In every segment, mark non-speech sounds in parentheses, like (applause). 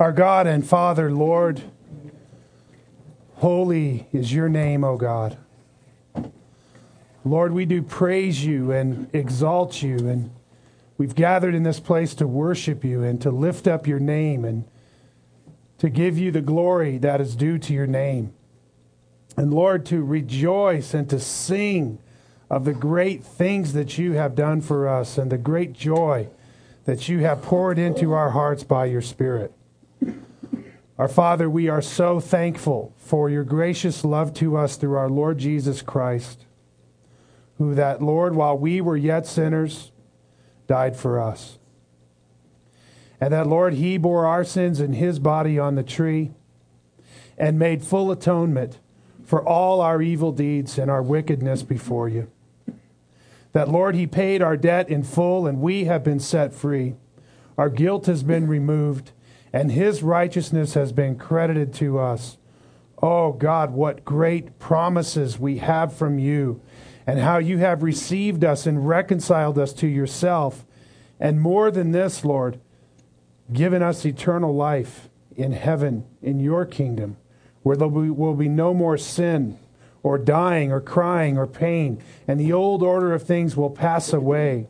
Our God and Father, Lord, holy is your name, O God. Lord, we do praise you and exalt you, and we've gathered in this place to worship you and to lift up your name and to give you the glory that is due to your name. And Lord, to rejoice and to sing of the great things that you have done for us and the great joy that you have poured into our hearts by your Spirit. Our Father, we are so thankful for your gracious love to us through our Lord Jesus Christ, who that, Lord, while we were yet sinners, died for us. And that, Lord, he bore our sins in his body on the tree and made full atonement for all our evil deeds and our wickedness before you. That, Lord, He paid our debt in full and we have been set free. Our guilt has been removed and His righteousness has been credited to us. Oh, God, what great promises we have from you and how you have received us and reconciled us to yourself. And more than this, Lord, given us eternal life in heaven, in your kingdom, where there will be no more sin or dying or crying or pain, and the old order of things will pass away.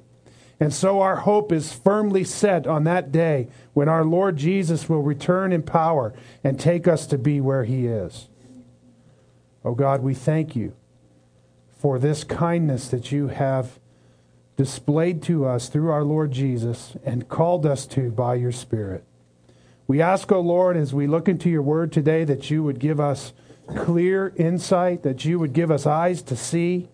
And so our hope is firmly set on that day when our Lord Jesus will return in power and take us to be where he is. Oh God, we thank you for this kindness that you have displayed to us through our Lord Jesus and called us to by your Spirit. We ask, O oh Lord, as we look into your word today, that you would give us clear insight, that you would give us eyes to see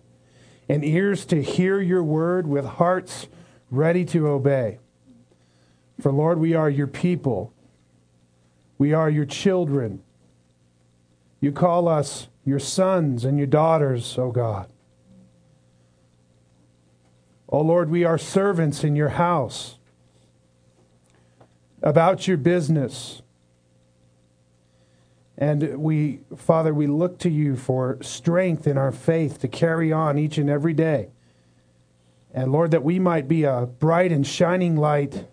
and ears to hear your word with hearts ready to obey. For Lord, we are your people. We are your children. You call us your sons and your daughters, O God. O Lord, we are servants in your house, about your business, and we, Father, we look to you for strength in our faith to carry on each and every day. And Lord, that we might be a bright and shining light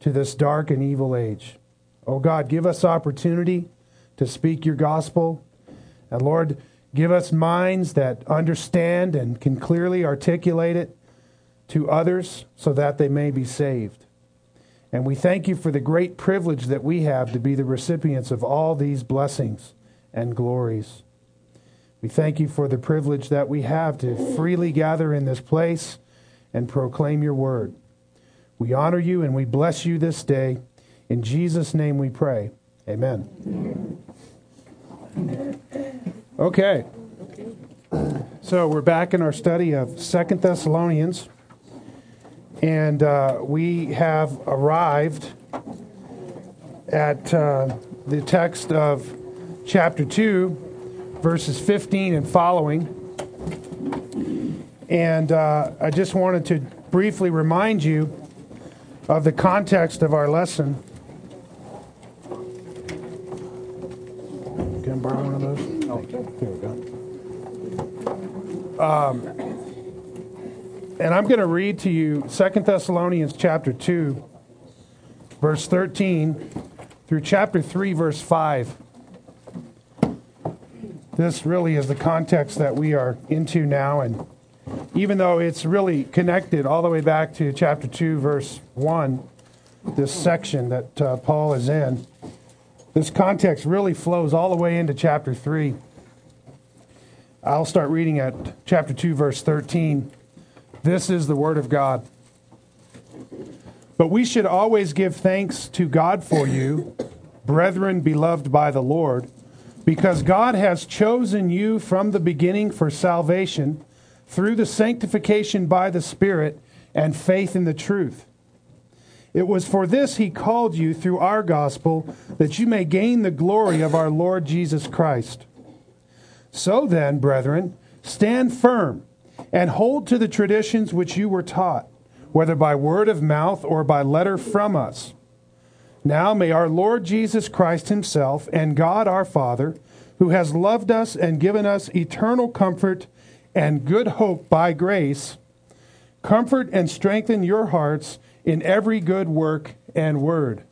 to this dark and evil age. Oh God, give us opportunity to speak your gospel. And Lord, give us minds that understand and can clearly articulate it to others so that they may be saved. And we thank you for the great privilege that we have to be the recipients of all these blessings and glories. We thank you for the privilege that we have to freely gather in this place and proclaim your word. We honor you and we bless you this day. In Jesus' name we pray. Amen. Okay. So we're back in our study of Second Thessalonians. And uh, we have arrived at uh, the text of chapter 2, verses 15 and following. And uh, I just wanted to briefly remind you of the context of our lesson. Can I borrow one of those? Oh, here we go. Um, and I'm going to read to you Second Thessalonians chapter 2, verse 13 through chapter 3, verse 5. This really is the context that we are into now. And even though it's really connected all the way back to chapter 2, verse 1, this section that uh, Paul is in, this context really flows all the way into chapter 3. I'll start reading at chapter 2, verse 13. This is the Word of God. But we should always give thanks to God for you, brethren beloved by the Lord, because God has chosen you from the beginning for salvation through the sanctification by the Spirit and faith in the truth. It was for this he called you through our gospel, that you may gain the glory of our Lord Jesus Christ. So then, brethren, stand firm and hold to the traditions which you were taught, whether by word of mouth or by letter from us. Now may our Lord Jesus Christ Himself and God our Father, who has loved us and given us eternal comfort and good hope by grace, comfort and strengthen your hearts in every good work and word.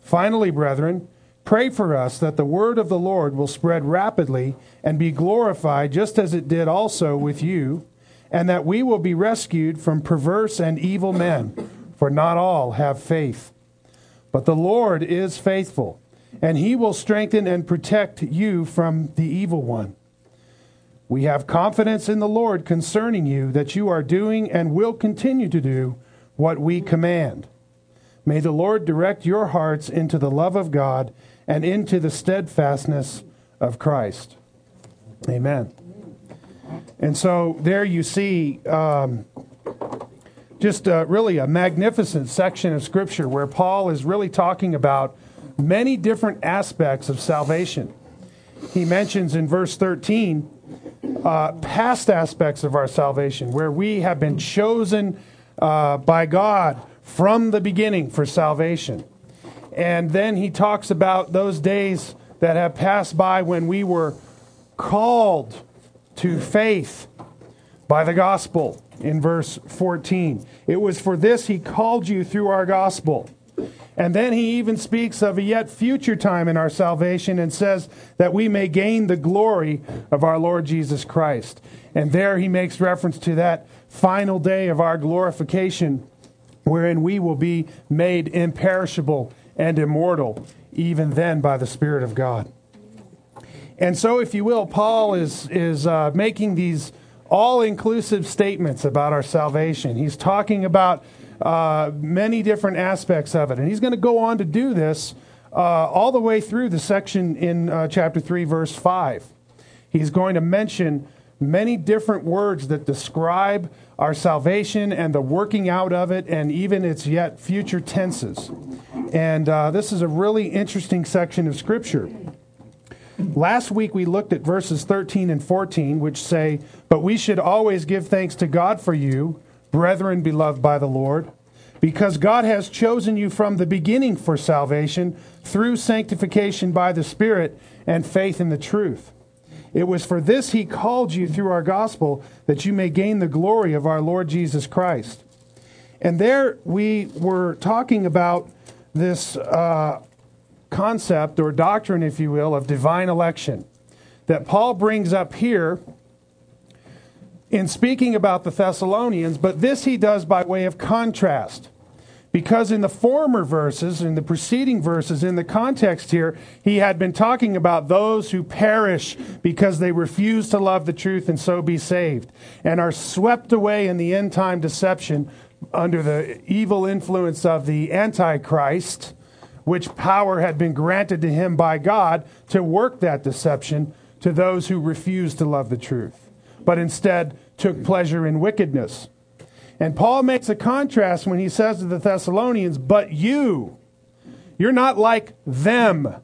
Finally, brethren, pray for us that the word of the Lord will spread rapidly and be glorified just as it did also with you, and that we will be rescued from perverse and evil men, for not all have faith. But the Lord is faithful, and he will strengthen and protect you from the evil one. We have confidence in the Lord concerning you that you are doing and will continue to do what we command. May the Lord direct your hearts into the love of God and into the steadfastness of Christ. Amen. And so there you see um, just uh, really a magnificent section of Scripture where Paul is really talking about many different aspects of salvation. He mentions in verse 13 uh, past aspects of our salvation where we have been chosen uh, by God from the beginning for salvation. And then he talks about those days that have passed by when we were called to faith by the gospel in verse 14. It was for this he called you through our gospel. And then he even speaks of a yet future time in our salvation and says that we may gain the glory of our Lord Jesus Christ. And there he makes reference to that final day of our glorification wherein we will be made imperishable and immortal, even then by the Spirit of God. And so, if you will, Paul is, is uh, making these all inclusive statements about our salvation. He's talking about uh, many different aspects of it. And he's going to go on to do this uh, all the way through the section in uh, chapter 3, verse 5. He's going to mention many different words that describe our salvation and the working out of it, and even its yet future tenses. And uh, this is a really interesting section of Scripture. Last week we looked at verses 13 and 14, which say, But we should always give thanks to God for you, brethren beloved by the Lord, because God has chosen you from the beginning for salvation through sanctification by the Spirit and faith in the truth. It was for this he called you through our gospel, that you may gain the glory of our Lord Jesus Christ. And there we were talking about this uh, concept or doctrine, if you will, of divine election that Paul brings up here in speaking about the Thessalonians, but this he does by way of contrast. Because in the former verses, in the preceding verses, in the context here, he had been talking about those who perish because they refuse to love the truth and so be saved, and are swept away in the end time deception under the evil influence of the Antichrist, which power had been granted to him by God to work that deception to those who refuse to love the truth, but instead took pleasure in wickedness. And Paul makes a contrast when he says to the Thessalonians, But you, you're not like them.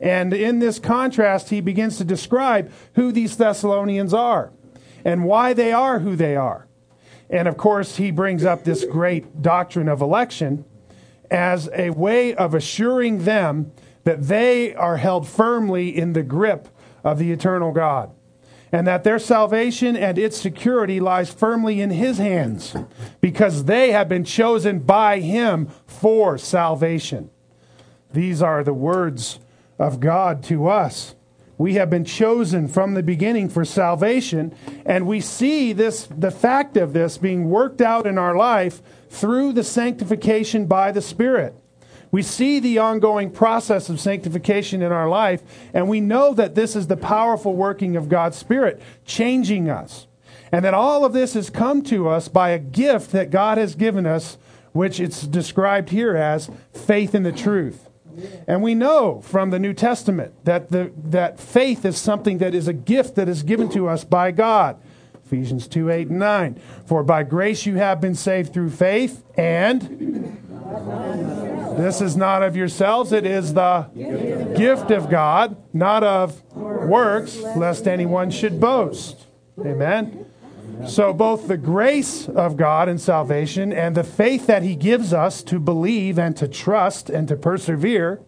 And in this contrast, he begins to describe who these Thessalonians are and why they are who they are. And of course, he brings up this great doctrine of election as a way of assuring them that they are held firmly in the grip of the eternal God and that their salvation and its security lies firmly in his hands because they have been chosen by him for salvation. These are the words of God to us. We have been chosen from the beginning for salvation, and we see this the fact of this being worked out in our life through the sanctification by the Spirit. We see the ongoing process of sanctification in our life, and we know that this is the powerful working of God's Spirit, changing us. And that all of this has come to us by a gift that God has given us, which it's described here as faith in the truth. And we know from the New Testament that, the, that faith is something that is a gift that is given to us by God. Ephesians 2 8 and 9. For by grace you have been saved through faith, and this is not of yourselves, it is the gift of God, not of works, lest anyone should boast. Amen. So, both the grace of God in salvation and the faith that He gives us to believe and to trust and to persevere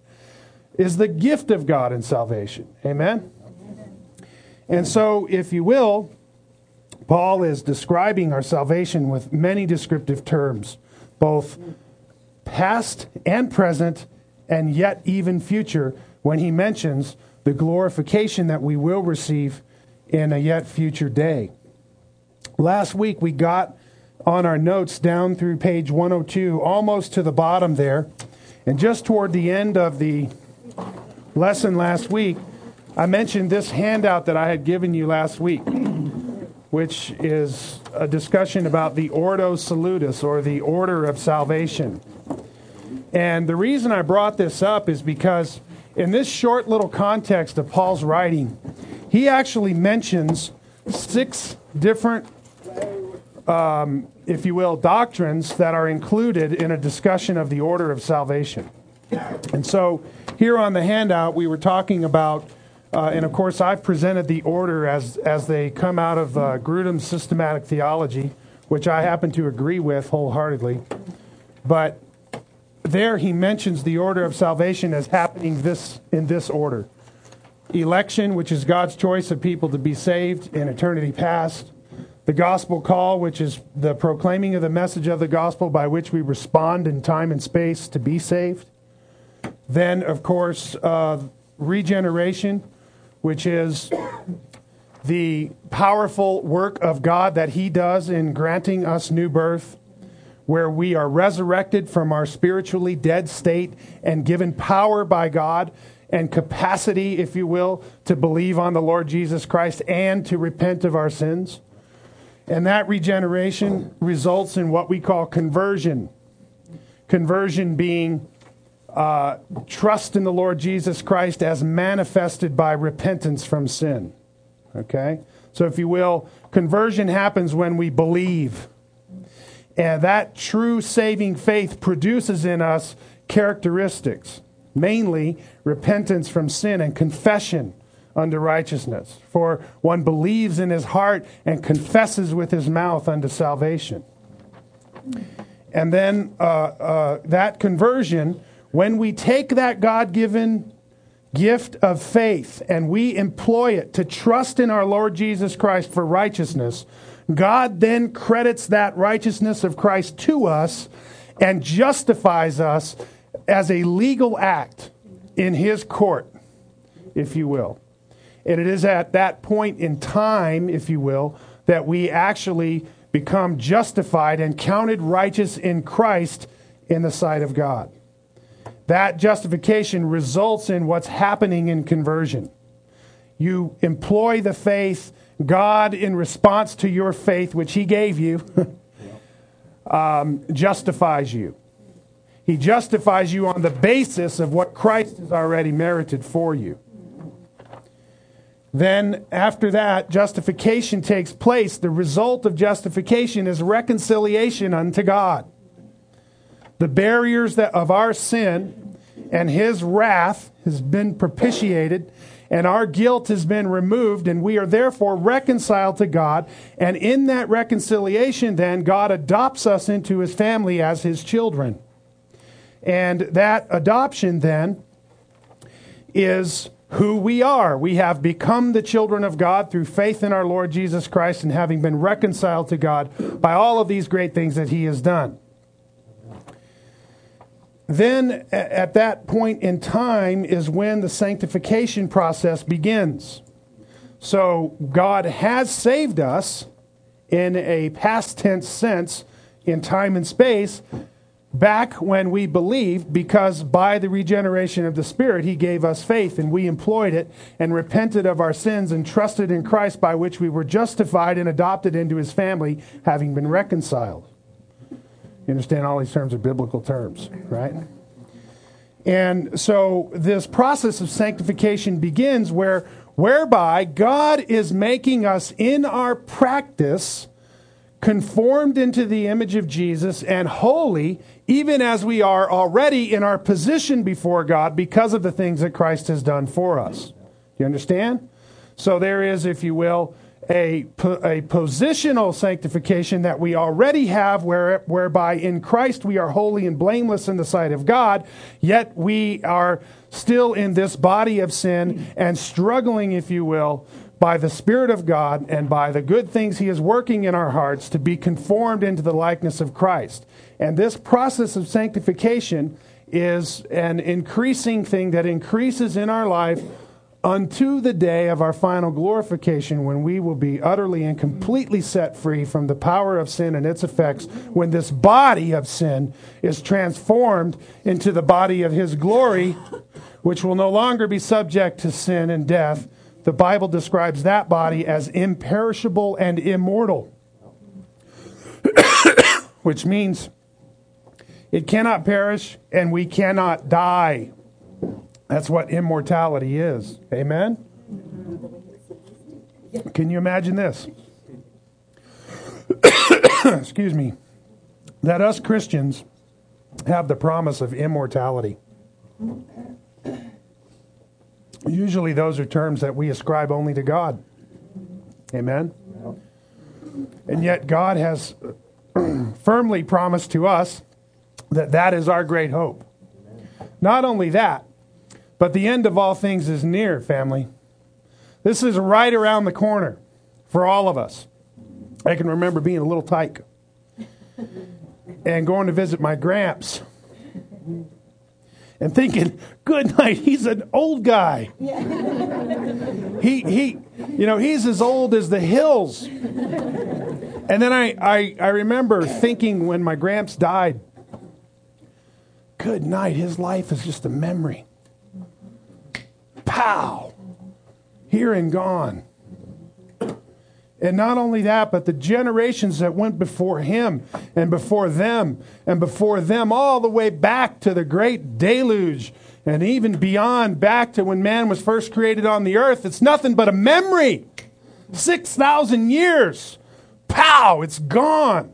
is the gift of God in salvation. Amen. And so, if you will, Paul is describing our salvation with many descriptive terms, both past and present and yet even future when he mentions the glorification that we will receive in a yet future day. Last week we got on our notes down through page 102, almost to the bottom there. And just toward the end of the lesson last week, I mentioned this handout that I had given you last week, which is a discussion about the Ordo Salutis, or the Order of Salvation. And the reason I brought this up is because in this short little context of Paul's writing, he actually mentions six different, um, if you will, doctrines that are included in a discussion of the order of salvation. And so here on the handout, we were talking about, uh, and of course, I've presented the order as, as they come out of uh, Grudem's systematic theology, which I happen to agree with wholeheartedly. But there he mentions the order of salvation as happening this in this order election, which is God's choice of people to be saved in eternity past, the gospel call, which is the proclaiming of the message of the gospel by which we respond in time and space to be saved. Then, of course, uh, regeneration, which is the powerful work of God that He does in granting us new birth where we are resurrected from our spiritually dead state and given power by God and capacity, if you will, to believe on the Lord Jesus Christ and to repent of our sins. And that regeneration results in what we call conversion. Conversion being uh, trust in the Lord Jesus Christ as manifested by repentance from sin. Okay? So, if you will, conversion happens when we believe and that true saving faith produces in us characteristics, mainly repentance from sin and confession unto righteousness. For one believes in his heart and confesses with his mouth unto salvation. And then uh, uh, that conversion, when we take that God given gift of faith and we employ it to trust in our Lord Jesus Christ for righteousness, God then credits that righteousness of Christ to us and justifies us as a legal act in his court, if you will. And it is at that point in time, if you will, that we actually become justified and counted righteous in Christ in the sight of God. That justification results in what's happening in conversion. You employ the faith God, in response to your faith, which He gave you, (laughs) um, justifies you. He justifies you on the basis of what Christ has already merited for you. Then, after that, justification takes place. The result of justification is reconciliation unto God. The barriers that, of our sin and His wrath has been propitiated and our guilt has been removed, and we are therefore reconciled to God. And in that reconciliation, then, God adopts us into his family as his children. And that adoption, then, is who we are. We have become the children of God through faith in our Lord Jesus Christ and having been reconciled to God by all of these great things that he has done then at that point in time is when the sanctification process begins. So God has saved us in a past tense sense in time and space back when we believed because by the regeneration of the Spirit, He gave us faith and we employed it and repented of our sins and trusted in Christ by which we were justified and adopted into His family, having been reconciled. You understand all these terms are biblical terms, right? And so this process of sanctification begins where whereby God is making us in our practice conformed into the image of Jesus and holy even as we are already in our position before God because of the things that Christ has done for us. Do you understand? So there is if you will a, a positional sanctification that we already have, where, whereby in Christ we are holy and blameless in the sight of God, yet we are still in this body of sin and struggling, if you will, by the Spirit of God and by the good things He is working in our hearts to be conformed into the likeness of Christ. And this process of sanctification is an increasing thing that increases in our life unto the day of our final glorification when we will be utterly and completely set free from the power of sin and its effects when this body of sin is transformed into the body of his glory which will no longer be subject to sin and death the bible describes that body as imperishable and immortal (coughs) which means it cannot perish and we cannot die that's what immortality is. Amen? Can you imagine this? (coughs) Excuse me. That us Christians have the promise of immortality. Usually, those are terms that we ascribe only to God. Amen? And yet, God has (coughs) firmly promised to us that that is our great hope. Not only that, but the end of all things is near, family. This is right around the corner for all of us. I can remember being a little tyke and going to visit my gramps and thinking, good night, he's an old guy. he, he, you know, he's as old as the hills. And then I, I, I remember thinking when my gramps died, good night, his life is just a memory pow, here and gone. And not only that, but the generations that went before him and before them and before them, all the way back to the great deluge and even beyond, back to when man was first created on the earth, it's nothing but a memory. 6,000 years. Pow, it's gone.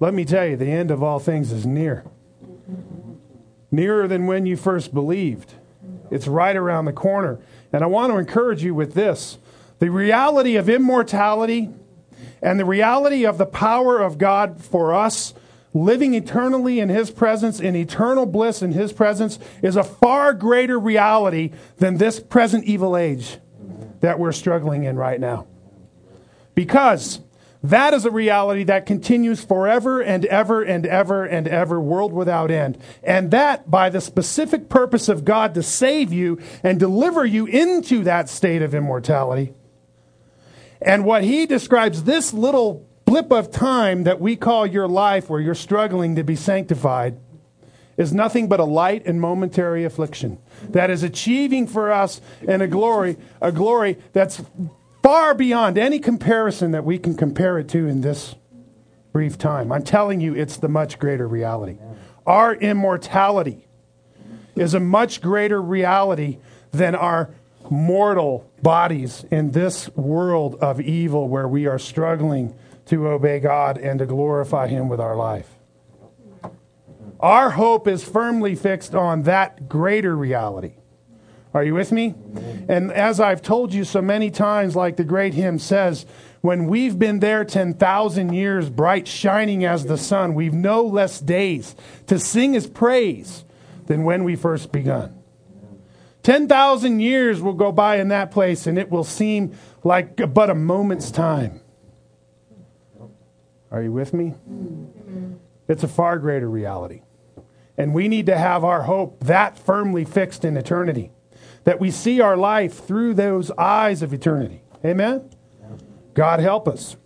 Let me tell you, the end of all things is near. Nearer than when you first believed. It's right around the corner. And I want to encourage you with this the reality of immortality and the reality of the power of God for us living eternally in His presence, in eternal bliss in His presence, is a far greater reality than this present evil age that we're struggling in right now. Because that is a reality that continues forever and ever and ever and ever, world without end. And that by the specific purpose of God to save you and deliver you into that state of immortality. And what he describes this little blip of time that we call your life where you're struggling to be sanctified is nothing but a light and momentary affliction that is achieving for us in a glory, a glory that's far beyond any comparison that we can compare it to in this brief time. I'm telling you, it's the much greater reality. Our immortality is a much greater reality than our mortal bodies in this world of evil where we are struggling to obey God and to glorify Him with our life. Our hope is firmly fixed on that greater reality. Are you with me? And as I've told you so many times, like the great hymn says, when we've been there 10,000 years, bright shining as the sun, we've no less days to sing his praise than when we first begun. 10,000 years will go by in that place, and it will seem like but a moment's time. Are you with me? It's a far greater reality. And we need to have our hope that firmly fixed in eternity that we see our life through those eyes of eternity. Amen? God help us.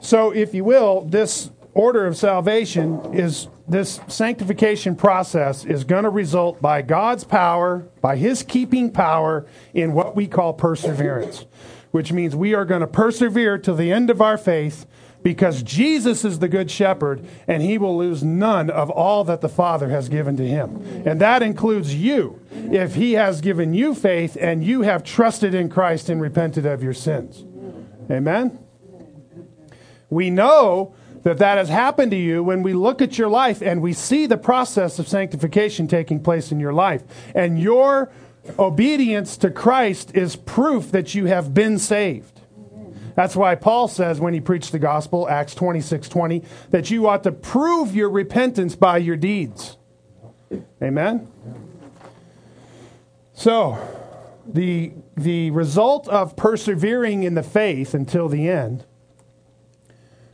So, if you will, this order of salvation is this sanctification process is going to result by God's power, by His keeping power, in what we call perseverance, which means we are going to persevere to the end of our faith because Jesus is the good shepherd and he will lose none of all that the Father has given to him. And that includes you if he has given you faith and you have trusted in Christ and repented of your sins. Amen? We know that that has happened to you when we look at your life and we see the process of sanctification taking place in your life. And your obedience to Christ is proof that you have been saved. That's why Paul says when he preached the gospel, Acts 26 20, that you ought to prove your repentance by your deeds. Amen? So, the, the result of persevering in the faith until the end,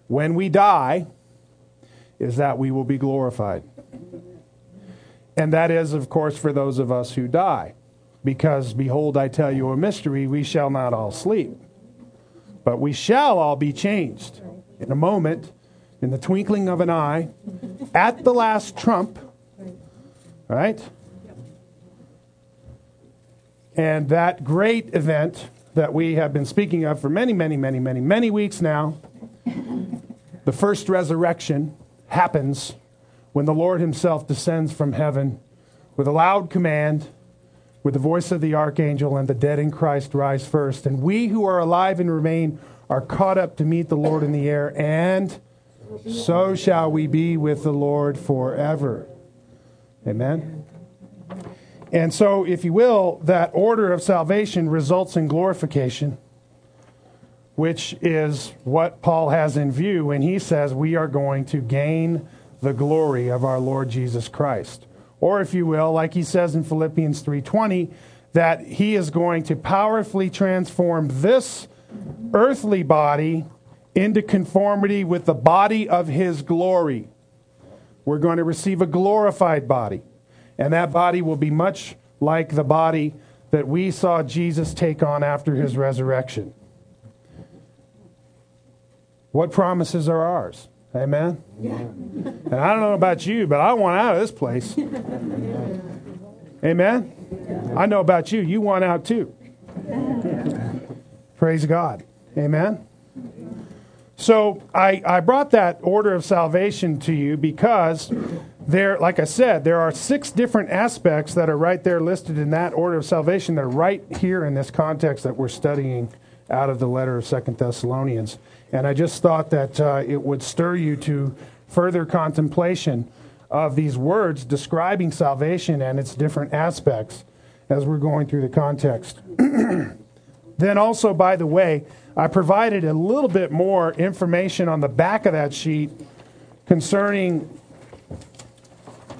when we die, is that we will be glorified. And that is, of course, for those of us who die. Because, behold, I tell you a mystery, we shall not all sleep. But we shall all be changed in a moment, in the twinkling of an eye, at the last trump. Right? And that great event that we have been speaking of for many, many, many, many, many weeks now, the first resurrection happens when the Lord Himself descends from heaven with a loud command, with the voice of the archangel, and the dead in Christ rise first. And we who are alive and remain are caught up to meet the Lord in the air, and so shall we be with the Lord forever. Amen. And so, if you will, that order of salvation results in glorification, which is what Paul has in view when he says we are going to gain the glory of our Lord Jesus Christ. Or if you will, like he says in Philippians 3:20, that he is going to powerfully transform this earthly body into conformity with the body of his glory. We're going to receive a glorified body. And that body will be much like the body that we saw Jesus take on after his resurrection. What promises are ours? Amen? Yeah. And I don't know about you, but I want out of this place. Amen? I know about you. You want out too. (laughs) Praise God. Amen? So I, I brought that order of salvation to you because there, like I said, there are six different aspects that are right there listed in that order of salvation. They're right here in this context that we're studying out of the letter of Second Thessalonians. And I just thought that uh, it would stir you to further contemplation of these words describing salvation and its different aspects as we're going through the context. (clears throat) then, also, by the way, I provided a little bit more information on the back of that sheet concerning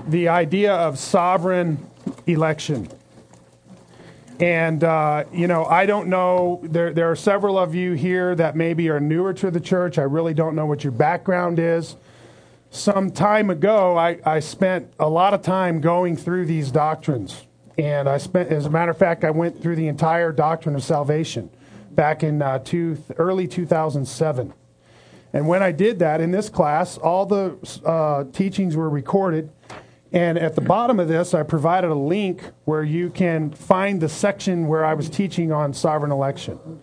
the idea of sovereign election. And, uh, you know, I don't know, there, there are several of you here that maybe are newer to the church. I really don't know what your background is. Some time ago, I, I spent a lot of time going through these doctrines. And I spent, as a matter of fact, I went through the entire doctrine of salvation back in uh, two, early 2007. And when I did that in this class, all the uh, teachings were recorded and at the bottom of this, I provided a link where you can find the section where I was teaching on sovereign election.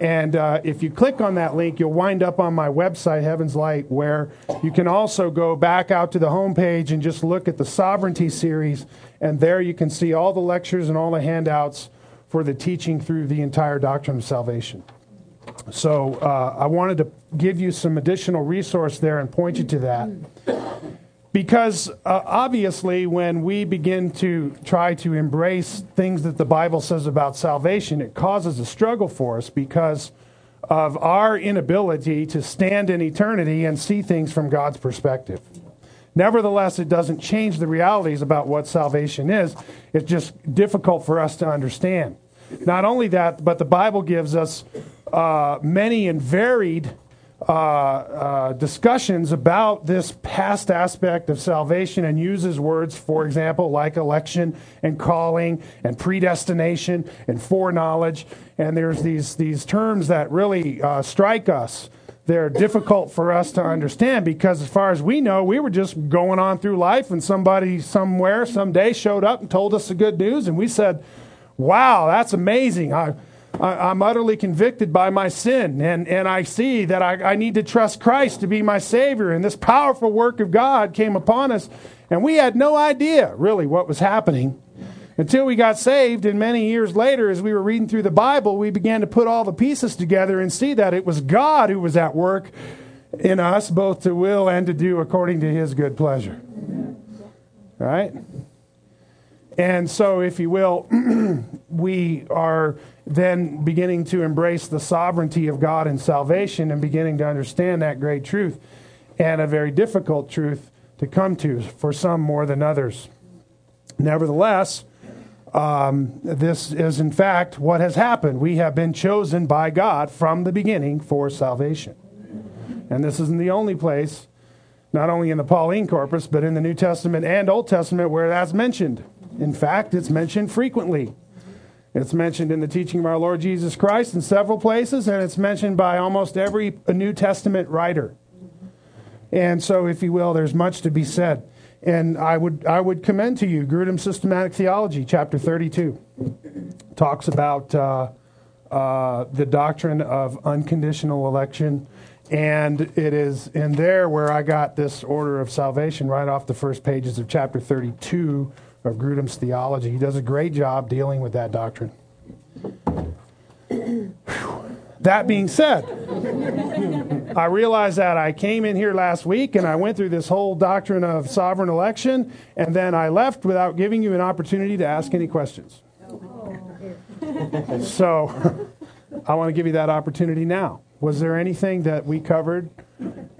And uh, if you click on that link, you'll wind up on my website, Heaven's Light, where you can also go back out to the homepage and just look at the sovereignty series. And there you can see all the lectures and all the handouts for the teaching through the entire doctrine of salvation. So uh, I wanted to give you some additional resource there and point you to that. Because uh, obviously, when we begin to try to embrace things that the Bible says about salvation, it causes a struggle for us because of our inability to stand in eternity and see things from God's perspective. Nevertheless, it doesn't change the realities about what salvation is. It's just difficult for us to understand. Not only that, but the Bible gives us uh, many and varied uh, uh, discussions about this past aspect of salvation and uses words, for example, like election and calling and predestination and foreknowledge. And there's these, these terms that really uh, strike us. They're difficult for us to understand because, as far as we know, we were just going on through life and somebody somewhere someday showed up and told us the good news, and we said, Wow, that's amazing. I, I, am utterly convicted by my sin, and, and I see that I, I need to trust Christ to be my Savior. And this powerful work of God came upon us, and we had no idea really what was happening until we got saved. And many years later, as we were reading through the Bible, we began to put all the pieces together and see that it was God who was at work in us, both to will and to do according to His good pleasure. Right? And so, if you will, (clears throat) we are then beginning to embrace the sovereignty of God in salvation and beginning to understand that great truth and a very difficult truth to come to for some more than others. Nevertheless, um, this is in fact what has happened. We have been chosen by God from the beginning for salvation. And this isn't the only place Not only in the Pauline corpus, but in the New Testament and Old Testament where that's mentioned. In fact, it's mentioned frequently. It's mentioned in the teaching of our Lord Jesus Christ in several places, and it's mentioned by almost every New Testament writer. And so, if you will, there's much to be said. And I would, I would commend to you Grudem's Systematic Theology, chapter 32. Talks about uh, uh, the doctrine of unconditional election. And it is in there where I got this order of salvation right off the first pages of chapter 32 of Grudem's theology. He does a great job dealing with that doctrine. that being said, I realize that I came in here last week and I went through this whole doctrine of sovereign election, and then I left without giving you an opportunity to ask any questions. so I want to give you that opportunity now. Was there anything that we covered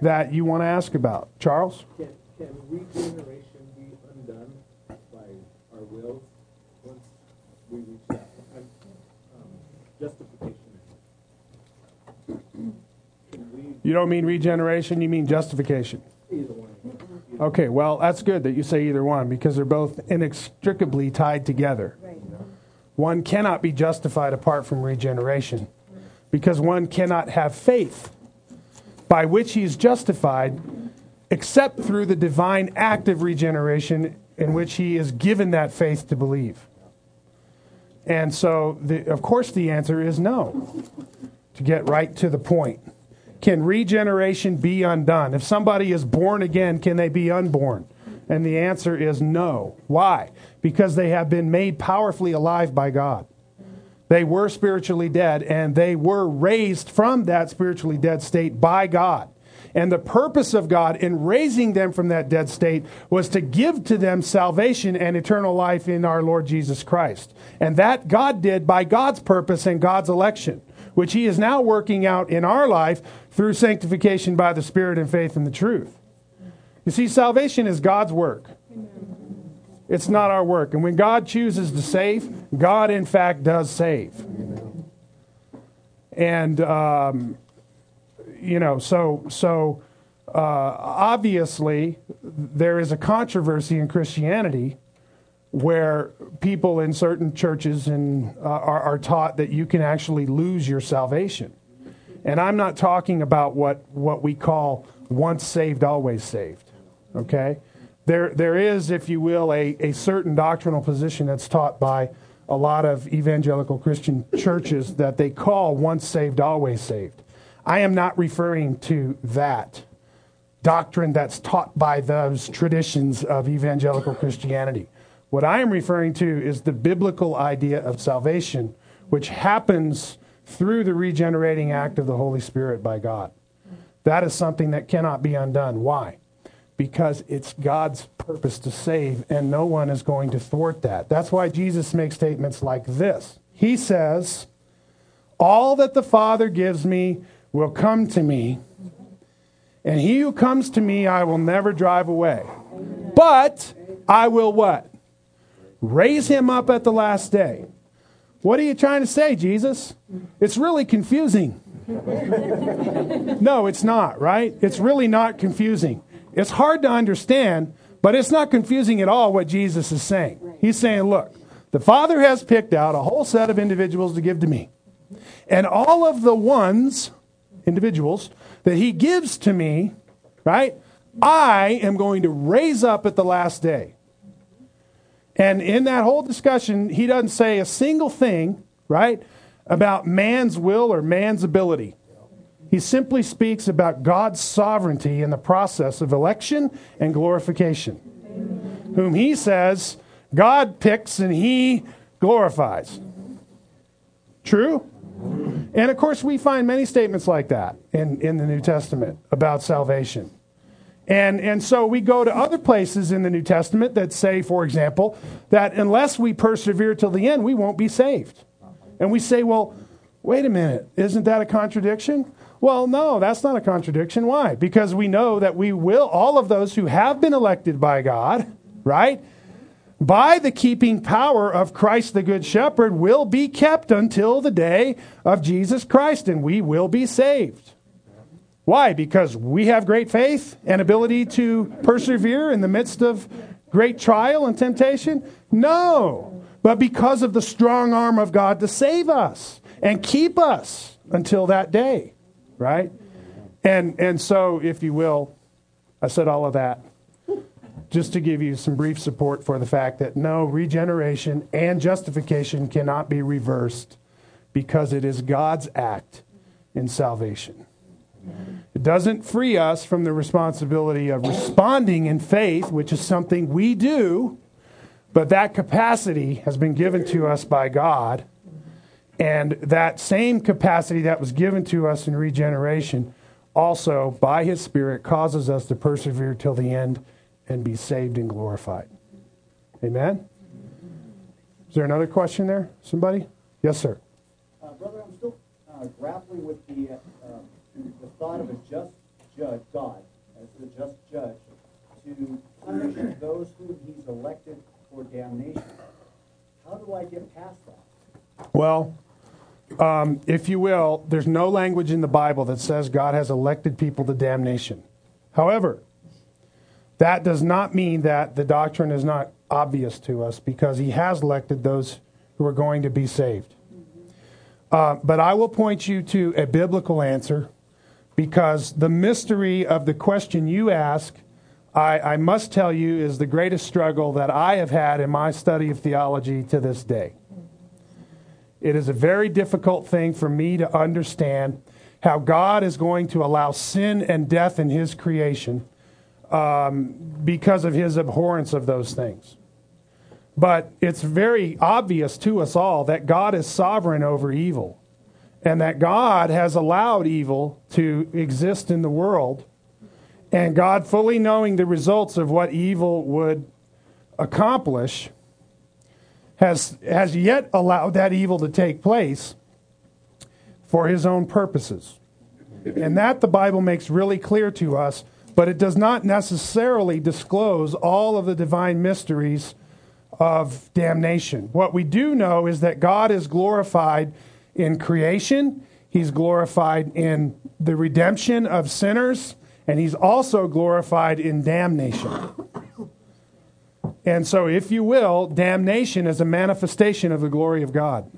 that you want to ask about? Charles? Can, can regeneration be undone by our will once we reach that um, justification? You don't mean regeneration, you mean justification. Either one. Okay, well, that's good that you say either one because they're both inextricably tied together. One cannot be justified apart from regeneration because one cannot have faith by which he is justified except through the divine act of regeneration in which he is given that faith to believe. And so, the, of course, the answer is no, to get right to the point. Can regeneration be undone? If somebody is born again, can they be unborn? And the answer is no. Why? Because they have been made powerfully alive by God. They were spiritually dead, and they were raised from that spiritually dead state by God. And the purpose of God in raising them from that dead state was to give to them salvation and eternal life in our Lord Jesus Christ. And that God did by God's purpose and God's election, which He is now working out in our life through sanctification by the Spirit and faith in the truth. You see, salvation is God's work. It's not our work. And when God chooses to save, God, in fact, does save. And, um, you know, so, so uh, obviously, there is a controversy in Christianity where people in certain churches and, uh, are, are taught that you can actually lose your salvation. And I'm not talking about what, what we call once saved, always saved. Okay? There, there is, if you will, a, a certain doctrinal position that's taught by a lot of evangelical Christian churches that they call once saved, always saved. I am not referring to that doctrine that's taught by those traditions of evangelical Christianity. What I am referring to is the biblical idea of salvation, which happens through the regenerating act of the Holy Spirit by God. That is something that cannot be undone. Why? because it's God's purpose to save, and no one is going to thwart that. That's why Jesus makes statements like this He says, All that the Father gives me will come to me, and he who comes to me I will never drive away. But I will what? Raise him up at the last day. What are you trying to say, Jesus? It's really confusing. (laughs) no, it's not, right? It's really not confusing. It's hard to understand, but it's not confusing at all what Jesus is saying. He's saying, look, the Father has picked out a whole set of individuals to give to me. And all of the ones, individuals, that He gives to me, right, I am going to raise up at the last day. And in that whole discussion, He doesn't say a single thing, right, about man's will or man's ability. He simply speaks about God's sovereignty in the process of election and glorification, whom he says God picks and he glorifies. True? And of course, we find many statements like that in, in the New Testament about salvation. And, and so we go to other places in the New Testament that say, for example, that unless we persevere till the end, we won't be saved. And we say, well, wait a minute, isn't that a contradiction? Well, no, that's not a contradiction. Why? Because we know that we will, all of those who have been elected by God, right, by the keeping power of Christ the Good Shepherd, will be kept until the day of Jesus Christ, and we will be saved. Why? Because we have great faith and ability to persevere in the midst of great trial and temptation? No. But because of the strong arm of God to save us and keep us until that day, right? And and so if you will, I said all of that just to give you some brief support for the fact that no, regeneration and justification cannot be reversed because it is God's act in salvation. It doesn't free us from the responsibility of responding in faith, which is something we do, but that capacity has been given to us by God. And that same capacity that was given to us in regeneration also, by His Spirit, causes us to persevere till the end and be saved and glorified. Amen? Is there another question there? Somebody? Yes, sir. Uh, brother, I'm still uh, grappling with the, uh, the thought of a just judge, God, as the just judge, to punish those whom he's elected for damnation. How do I get past that? Well, um, if you will, there's no language in the Bible that says God has elected people to damnation. However, that does not mean that the doctrine is not obvious to us because he has elected those who are going to be saved. Uh, but I will point you to a biblical answer because the mystery of the question you ask, I, I must tell you, is the greatest struggle that I have had in my study of theology to this day. It is a very difficult thing for me to understand how God is going to allow sin and death in His creation um, because of His abhorrence of those things. But it's very obvious to us all that God is sovereign over evil and that God has allowed evil to exist in the world. And God, fully knowing the results of what evil would accomplish, has, has yet allowed that evil to take place for his own purposes. And that the Bible makes really clear to us, but it does not necessarily disclose all of the divine mysteries of damnation. What we do know is that God is glorified in creation, He's glorified in the redemption of sinners, and He's also glorified in damnation. And so, if you will, damnation is a manifestation of the glory of God.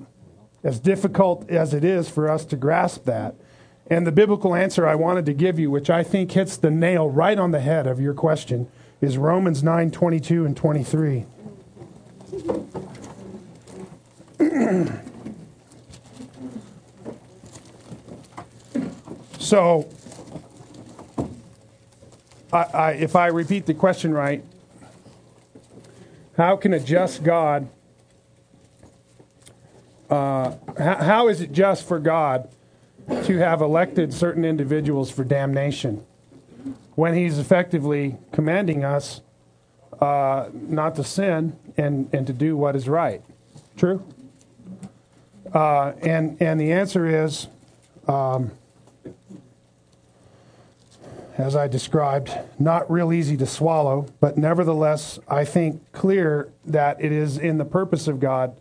As difficult as it is for us to grasp that. And the biblical answer I wanted to give you, which I think hits the nail right on the head of your question, is Romans 9 22 and 23. (clears throat) so, I, I, if I repeat the question right, how can a just God, uh, how, how is it just for God to have elected certain individuals for damnation when He's effectively commanding us uh, not to sin and, and to do what is right? True? Uh, and, and the answer is. Um, as I described, not real easy to swallow, but nevertheless, I think clear that it is in the purpose of God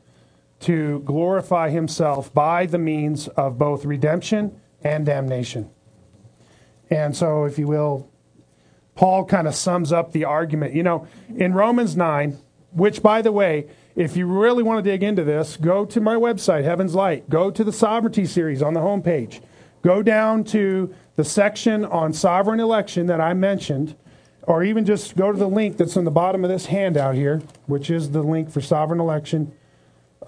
to glorify Himself by the means of both redemption and damnation. And so, if you will, Paul kind of sums up the argument. You know, in Romans 9, which, by the way, if you really want to dig into this, go to my website, Heaven's Light. Go to the Sovereignty series on the homepage. Go down to the section on sovereign election that I mentioned, or even just go to the link that's on the bottom of this handout here, which is the link for sovereign election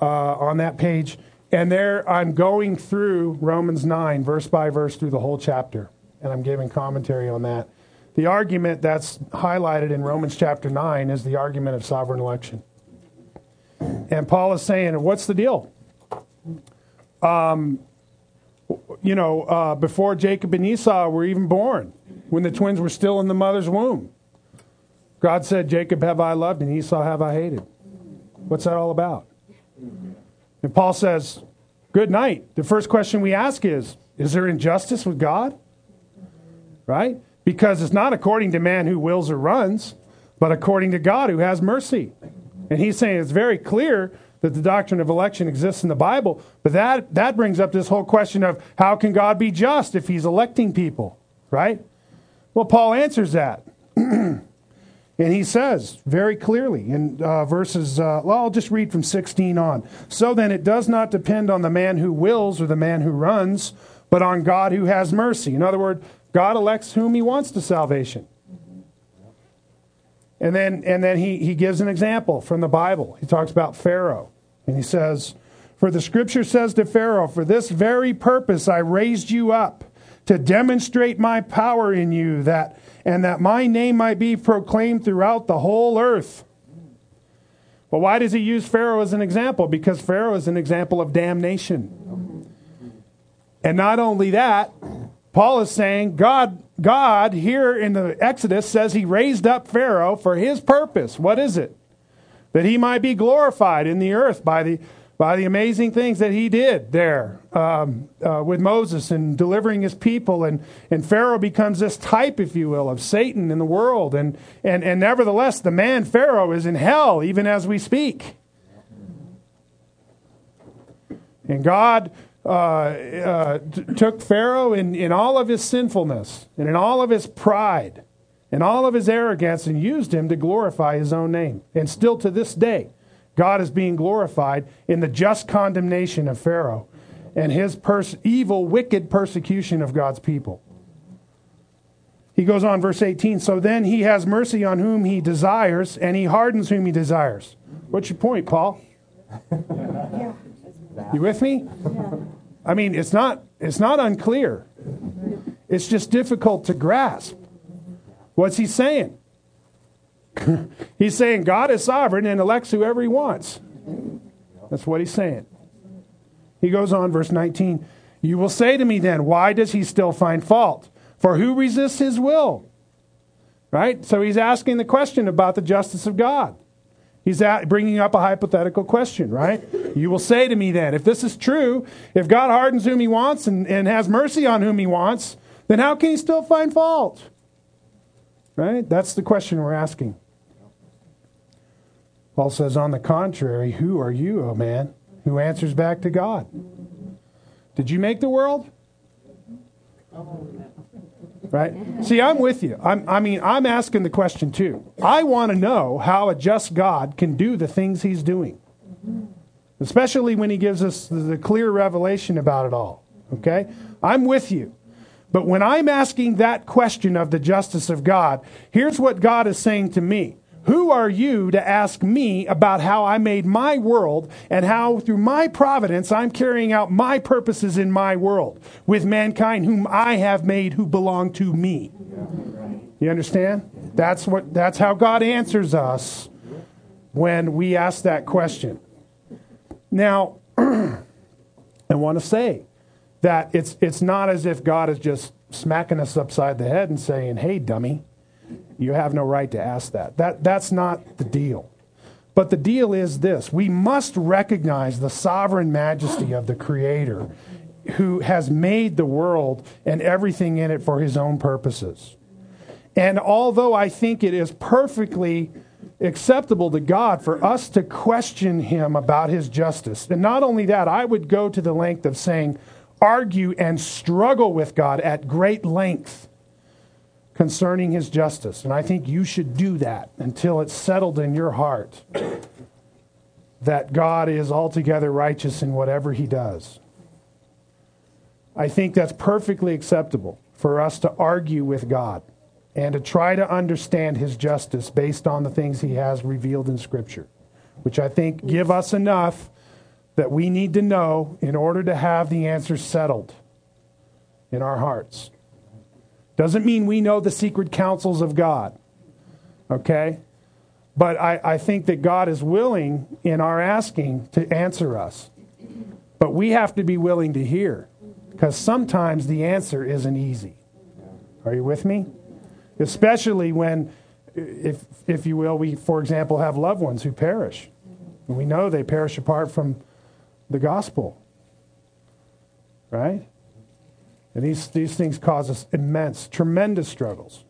uh, on that page. And there I'm going through Romans 9, verse by verse, through the whole chapter. And I'm giving commentary on that. The argument that's highlighted in Romans chapter 9 is the argument of sovereign election. And Paul is saying, what's the deal? Um, you know, uh, before Jacob and Esau were even born, when the twins were still in the mother's womb. God said, Jacob have I loved and Esau have I hated. What's that all about? And Paul says, Good night. The first question we ask is, Is there injustice with God? Right? Because it's not according to man who wills or runs, but according to God who has mercy. And he's saying it's very clear that the doctrine of election exists in the Bible, but that, that brings up this whole question of how can God be just if he's electing people? right? Well, Paul answers that. (clears throat) and he says very clearly in uh, verses, uh, well, I'll just read from 16 on. So then it does not depend on the man who wills or the man who runs, but on God who has mercy. In other words, God elects whom he wants to salvation. And then, and then he, he gives an example from the Bible. He talks about Pharaoh. And he says, For the scripture says to Pharaoh, For this very purpose I raised you up, to demonstrate my power in you, that, and that my name might be proclaimed throughout the whole earth. Well, why does he use Pharaoh as an example? Because Pharaoh is an example of damnation. And not only that, Paul is saying God, God here in the Exodus says he raised up Pharaoh for his purpose. What is it? That he might be glorified in the earth by the, by the amazing things that he did there um, uh, with Moses and delivering his people. And, and Pharaoh becomes this type, if you will, of Satan in the world. And, and, and nevertheless, the man Pharaoh is in hell even as we speak. And God uh, uh, t- took Pharaoh in, in all of his sinfulness and in all of his pride and all of his arrogance and used him to glorify his own name. And still to this day, God is being glorified in the just condemnation of Pharaoh and his pers- evil, wicked persecution of God's people. He goes on, verse 18. So then he has mercy on whom he desires, and he hardens whom he desires. What's your point, Paul? (laughs) You with me? I mean, it's not it's not unclear. It's just difficult to grasp. What's he saying? (laughs) he's saying God is sovereign and elects whoever he wants. That's what he's saying. He goes on, verse 19. You will say to me then, why does he still find fault? For who resists his will? Right? So he's asking the question about the justice of God. He's bringing up a hypothetical question, right? You will say to me then, if this is true, if God hardens whom he wants and, and has mercy on whom he wants, then how can he still find fault? Right? That's the question we're asking. Paul says, on the contrary, who are you, O oh man, who answers back to God? Did you make the world? Right? See, I'm with you. I'm, I mean, I'm asking the question too. I want to know how a just God can do the things he's doing, especially when he gives us the clear revelation about it all. Okay? I'm with you. But when I'm asking that question of the justice of God, here's what God is saying to me. Who are you to ask me about how I made my world and how through my providence I'm carrying out my purposes in my world with mankind whom I have made who belong to me? You understand? That's what that's how God answers us when we ask that question. Now, (clears throat) I want to say that it's it's not as if God is just smacking us upside the head and saying, "Hey, dummy." You have no right to ask that. that that's not the deal. But the deal is this we must recognize the sovereign majesty of the Creator who has made the world and everything in it for his own purposes. And although I think it is perfectly acceptable to God for us to question him about his justice, and not only that, I would go to the length of saying, argue and struggle with God at great length concerning his justice. And I think you should do that until it's settled in your heart that God is altogether righteous in whatever he does. I think that's perfectly acceptable for us to argue with God and to try to understand his justice based on the things he has revealed in Scripture, which I think give us enough that we need to know in order to have the answer settled in our hearts. Doesn't mean we know the secret counsels of God. Okay? But I, I think that God is willing in our asking to answer us. But we have to be willing to hear because sometimes the answer isn't easy. Are you with me? Especially when, if, if you will, we, for example, have loved ones who perish. And we know they perish apart from the gospel. Right? And these, these things cause us immense, tremendous struggles.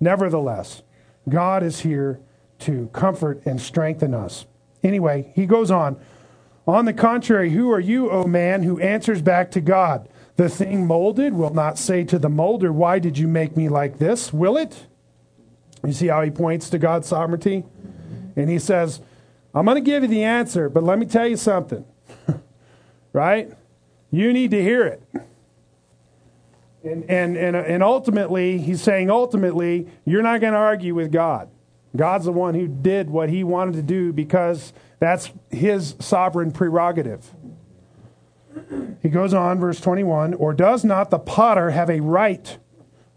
Nevertheless, God is here to comfort and strengthen us. Anyway, he goes on. On the contrary, who are you, O man, who answers back to God? The thing molded will not say to the molder, Why did you make me like this? Will it? You see how he points to God's sovereignty? And he says, I'm going to give you the answer, but let me tell you something. (laughs) right? You need to hear it. And, and, and, and ultimately, he's saying, ultimately, you're not going to argue with God. God's the one who did what he wanted to do because that's his sovereign prerogative. He goes on, verse 21 Or does not the potter have a right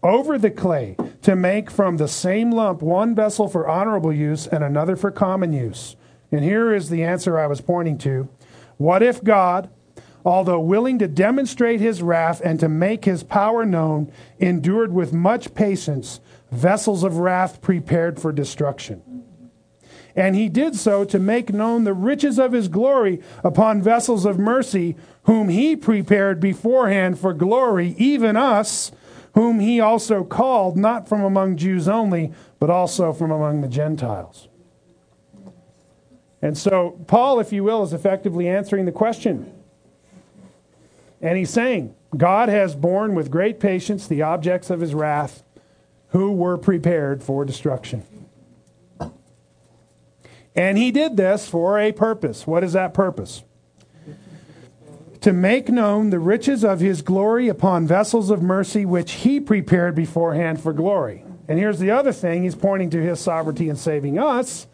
over the clay to make from the same lump one vessel for honorable use and another for common use? And here is the answer I was pointing to. What if God, although willing to demonstrate his wrath and to make his power known, endured with much patience vessels of wrath prepared for destruction? And he did so to make known the riches of his glory upon vessels of mercy, whom he prepared beforehand for glory, even us, whom he also called, not from among Jews only, but also from among the Gentiles. And so, Paul, if you will, is effectively answering the question. And he's saying, God has borne with great patience the objects of his wrath who were prepared for destruction. And he did this for a purpose. What is that purpose? To make known the riches of his glory upon vessels of mercy, which he prepared beforehand for glory. And here's the other thing he's pointing to his sovereignty in saving us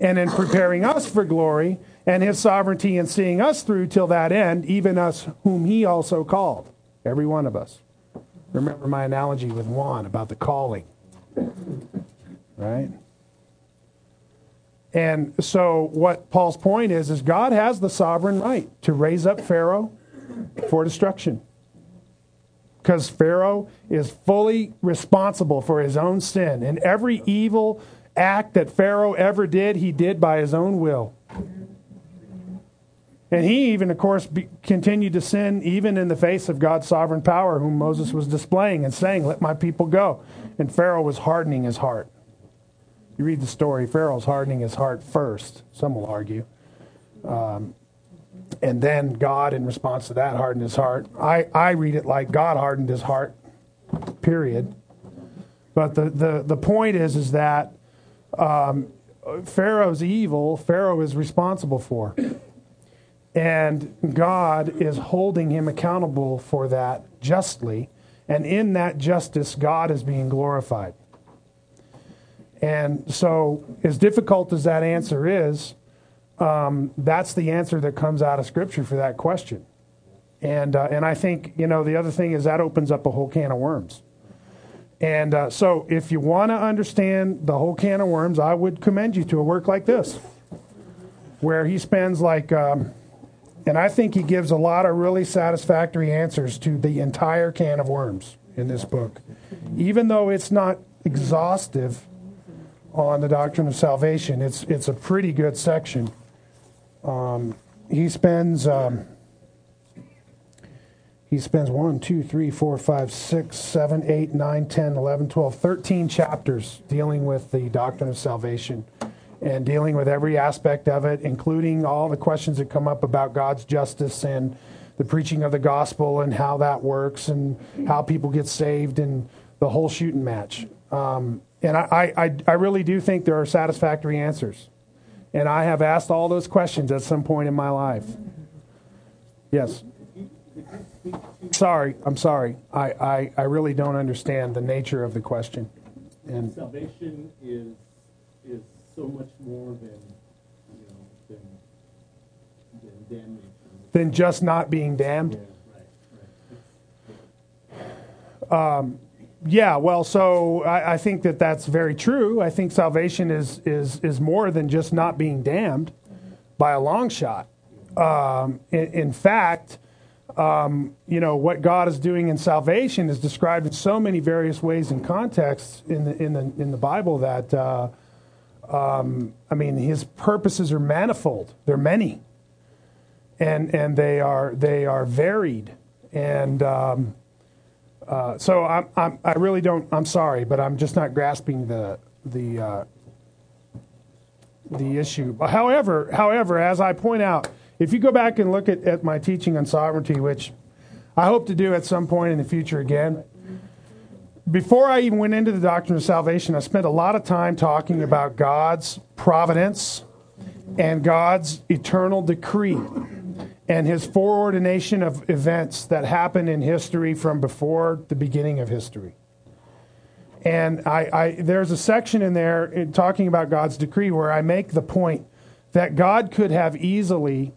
and in preparing us for glory, and his sovereignty in seeing us through till that end, even us whom he also called. Every one of us. Remember my analogy with Juan about the calling. Right? And so what Paul's point is is God has the sovereign right to raise up Pharaoh for destruction. Because Pharaoh is fully responsible for his own sin. And every evil act that Pharaoh ever did, he did by his own will. And he even, of course, be, continued to sin even in the face of God's sovereign power, whom Moses was displaying and saying, Let my people go. And Pharaoh was hardening his heart. You read the story, Pharaoh's hardening his heart first, some will argue. Um, and then God, in response to that, hardened his heart. I, I read it like God hardened his heart, period. But the, the, the point is, is that um, Pharaoh's evil, Pharaoh is responsible for. And God is holding him accountable for that justly. And in that justice, God is being glorified. And so, as difficult as that answer is, um, that's the answer that comes out of Scripture for that question. And, uh, and I think, you know, the other thing is that opens up a whole can of worms. And uh, so, if you want to understand the whole can of worms, I would commend you to a work like this, where he spends like, um, and I think he gives a lot of really satisfactory answers to the entire can of worms in this book. Even though it's not exhaustive, on the doctrine of salvation. It's it's a pretty good section. Um, he spends um, he spends 1, 2, 3, 4, 5, 6, 7, 8, 9, 10, 11, 12, 13 chapters dealing with the doctrine of salvation and dealing with every aspect of it, including all the questions that come up about God's justice and the preaching of the gospel and how that works and how people get saved and the whole shooting match. Um, and I, I, I really do think there are satisfactory answers. And I have asked all those questions at some point in my life. Yes. Sorry, I'm sorry. I, I, I really don't understand the nature of the question. And salvation is is so much more than you know than, than damnation. Than just not being damned. Yeah, right, right. Um, yeah, well, so I, I, think that that's very true. I think salvation is is is more than just not being damned by a long shot. Um, in, in, fact, um, you know what God is doing in salvation is described in so many various ways and contexts in the in the in the Bible that uh, um, I mean His purposes are manifold. They're many, and and they are they are varied and. Um, uh, so I'm, I'm, i really don't. I'm sorry, but I'm just not grasping the the uh, the issue. However, however, as I point out, if you go back and look at, at my teaching on sovereignty, which I hope to do at some point in the future again. Before I even went into the doctrine of salvation, I spent a lot of time talking about God's providence and God's eternal decree and his foreordination of events that happen in history from before the beginning of history. And I, I, there's a section in there in talking about God's decree where I make the point that God could have easily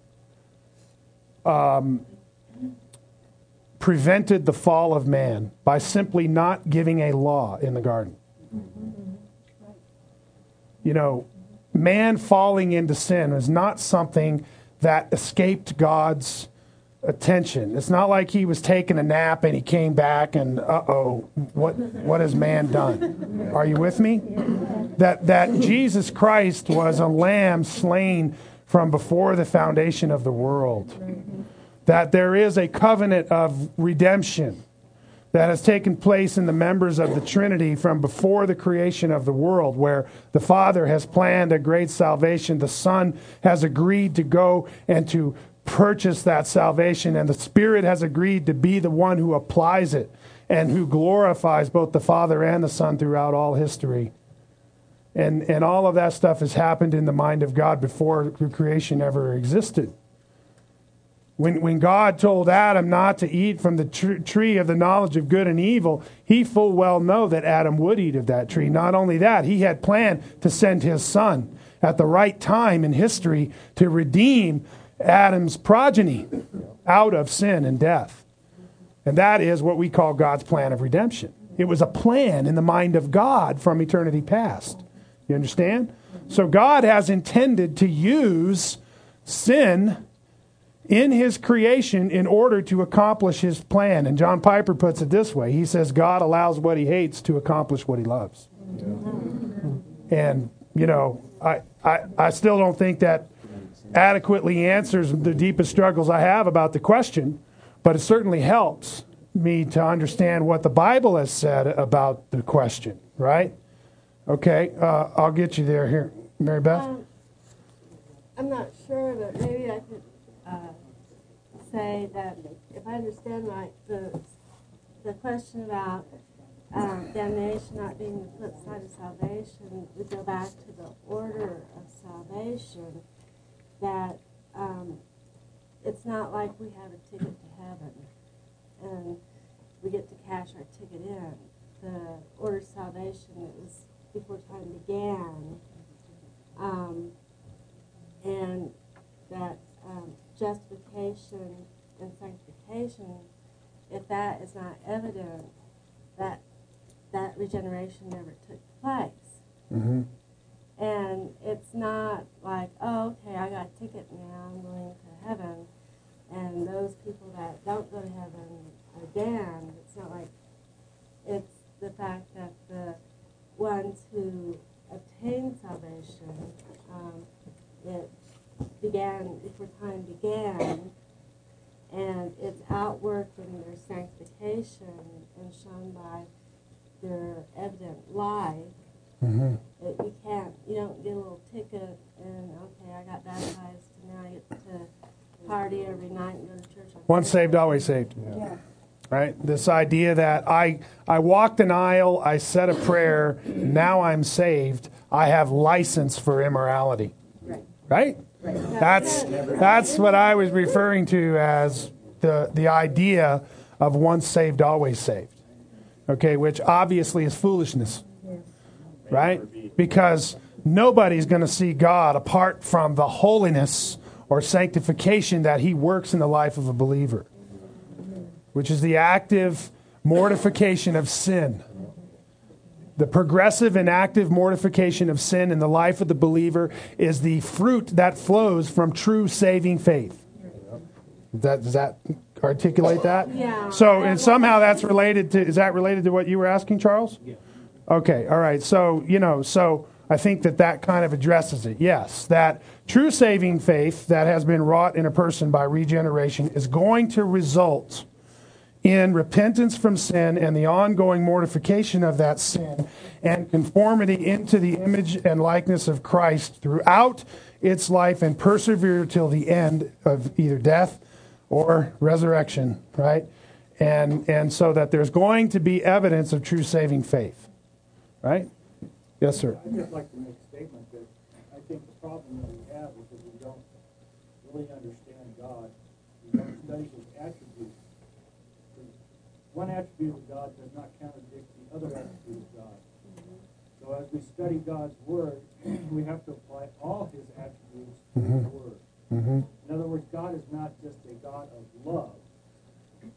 um, prevented the fall of man by simply not giving a law in the garden. You know, man falling into sin is not something that escaped God's attention. It's not like he was taking a nap and he came back and uh oh, what what has man done? Are you with me? That that Jesus Christ was a lamb slain from before the foundation of the world. That there is a covenant of redemption that has taken place in the members of the Trinity from before the creation of the world, where the Father has planned a great salvation. The Son has agreed to go and to purchase that salvation, and the Spirit has agreed to be the one who applies it and who glorifies both the Father and the Son throughout all history. And, and all of that stuff has happened in the mind of God before creation ever existed. When, when God told Adam not to eat from the tr- tree of the knowledge of good and evil, he full well know that Adam would eat of that tree. Not only that, he had planned to send his son at the right time in history to redeem Adam's progeny out of sin and death. And that is what we call God's plan of redemption. It was a plan in the mind of God from eternity past. You understand? So God has intended to use sin in his creation in order to accomplish his plan. And John Piper puts it this way He says, God allows what he hates to accomplish what he loves. And, you know, I, I, I still don't think that adequately answers the deepest struggles I have about the question, but it certainly helps me to understand what the Bible has said about the question, right? Okay, uh, I'll get you there here. Mary Beth? Um, I'm not sure, but maybe I could say that if I understand right, the, the question about um, damnation not being the flip side of salvation, we go back to the order of salvation that um, it's not like we have a ticket to heaven and we get to cash our ticket in. The order of salvation it was before time began, um, and that um, justification and sanctification, if that is not evident, that that regeneration never took place. Mm-hmm. And it's not like, oh, okay, I got a ticket now, I'm going to heaven. And those people that don't go to heaven are damned. It's not like it's the fact that the ones who obtain salvation, um, it began before time began, and it's outworked in their sanctification and shown by their evident life Mm-hmm. It, you can't, you don't get a little ticket and, okay, I got baptized and now I get to party every night and go to church. Once saved, always saved. Yeah. yeah. Right? This idea that I, I walked an aisle, I said a prayer, now I'm saved, I have license for immorality. Right? right? That's, that's what I was referring to as the, the idea of once saved, always saved. Okay, which obviously is foolishness right? Because nobody's going to see God apart from the holiness or sanctification that He works in the life of a believer, which is the active mortification of sin. The progressive and active mortification of sin in the life of the believer is the fruit that flows from true saving faith. That, does that articulate that? Yeah. So, and somehow that's related to, is that related to what you were asking, Charles? Yeah. Okay, all right. So, you know, so I think that that kind of addresses it. Yes, that true saving faith that has been wrought in a person by regeneration is going to result in repentance from sin and the ongoing mortification of that sin and conformity into the image and likeness of Christ throughout its life and persevere till the end of either death or resurrection, right? And, and so that there's going to be evidence of true saving faith. Right? Yes, sir. I'd just like to make a statement that I think the problem that we have is that we don't really understand God. We don't study. One attribute of God does not contradict the other attribute of God. So as we study God's word, (clears throat) we have to apply all his attributes to his word. Mm-hmm. In other words, God is not just a God of love,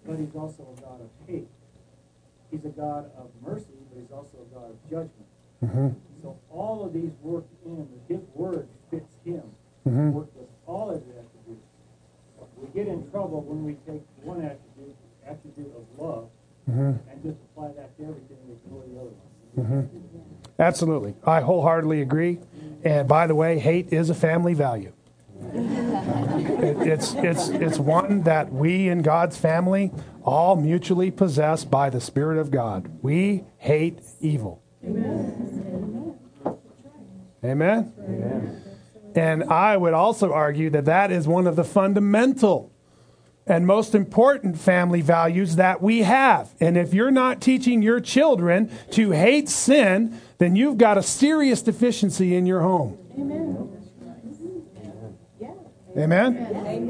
but he's also a God of hate. He's a God of mercy, but he's also a God of judgment. Mm-hmm. So all of these work in, his word fits him, Mhm. work with all of his attributes. We get in trouble when we take one attribute, attribute of love, Mhm. and just apply that to everything and ignore the other ones. Mm-hmm. Absolutely. I wholeheartedly agree. And by the way, hate is a family value. It, it's, it's, it's one that we in God's family all mutually possess by the Spirit of God. We hate evil. Amen. Amen? And I would also argue that that is one of the fundamental and most important family values that we have. And if you're not teaching your children to hate sin, then you've got a serious deficiency in your home. Amen?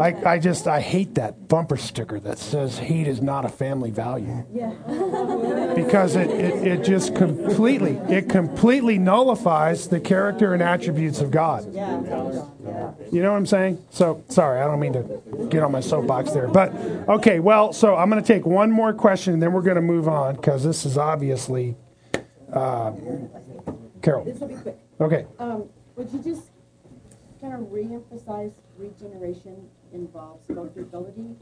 I, I just, I hate that bumper sticker that says hate is not a family value. Yeah. (laughs) because it, it, it just completely, it completely nullifies the character and attributes of God. You know what I'm saying? So, sorry, I don't mean to get on my soapbox there. But, okay, well, so I'm going to take one more question and then we're going to move on because this is obviously. Uh, Carol. This will be quick. Okay. Um, would you just kind of reemphasize regeneration involves both the ability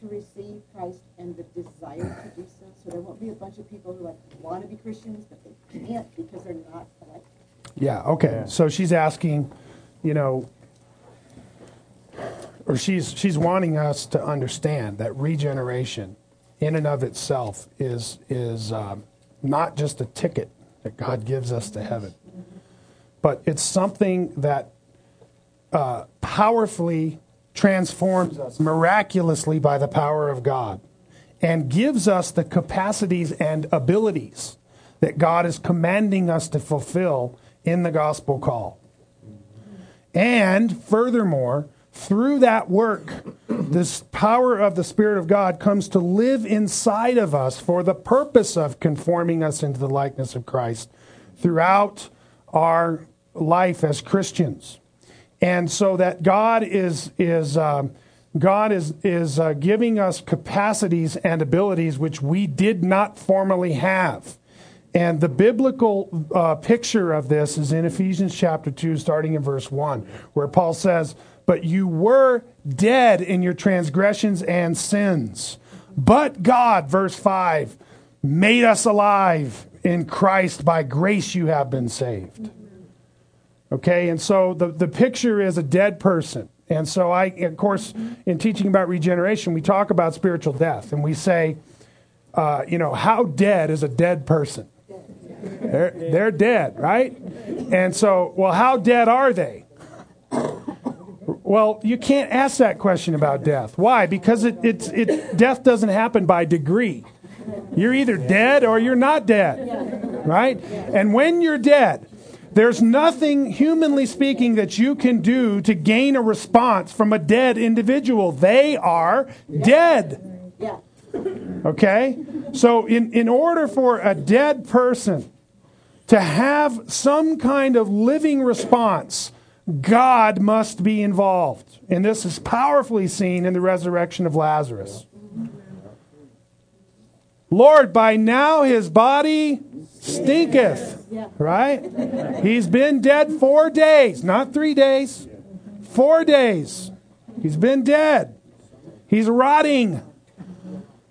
to receive Christ and the desire to do so? So there won't be a bunch of people who like want to be Christians, but they can't because they're not elected. Yeah, okay. So she's asking, you know, or she's she's wanting us to understand that regeneration, in and of itself, is is um, not just a ticket that God gives us to heaven, but it's something that uh, powerfully transforms us miraculously by the power of God, and gives us the capacities and abilities that God is commanding us to fulfill in the gospel call. And furthermore, through that work, this power of the Spirit of God comes to live inside of us for the purpose of conforming us into the likeness of Christ throughout our life as Christians. And so that God is, is, um, God is, is uh, giving us capacities and abilities which we did not formerly have. And the biblical uh, picture of this is in Ephesians chapter 2, starting in verse 1, where Paul says, But you were dead in your transgressions and sins. But God, verse 5, made us alive in Christ. By grace you have been saved. Okay, and so the, the picture is a dead person. And so I, of course, in teaching about regeneration, we talk about spiritual death. And we say, uh, you know, how dead is a dead person? They're, they're dead, right? And so, well, how dead are they? Well, you can't ask that question about death. Why? Because it, it's, it, death doesn't happen by degree. You're either dead or you're not dead, right? And when you're dead, there's nothing, humanly speaking, that you can do to gain a response from a dead individual. They are dead. Okay? So, in, in order for a dead person to have some kind of living response, God must be involved. And this is powerfully seen in the resurrection of Lazarus. Lord, by now his body stinketh. Right? He's been dead four days, not three days. Four days. He's been dead. He's rotting.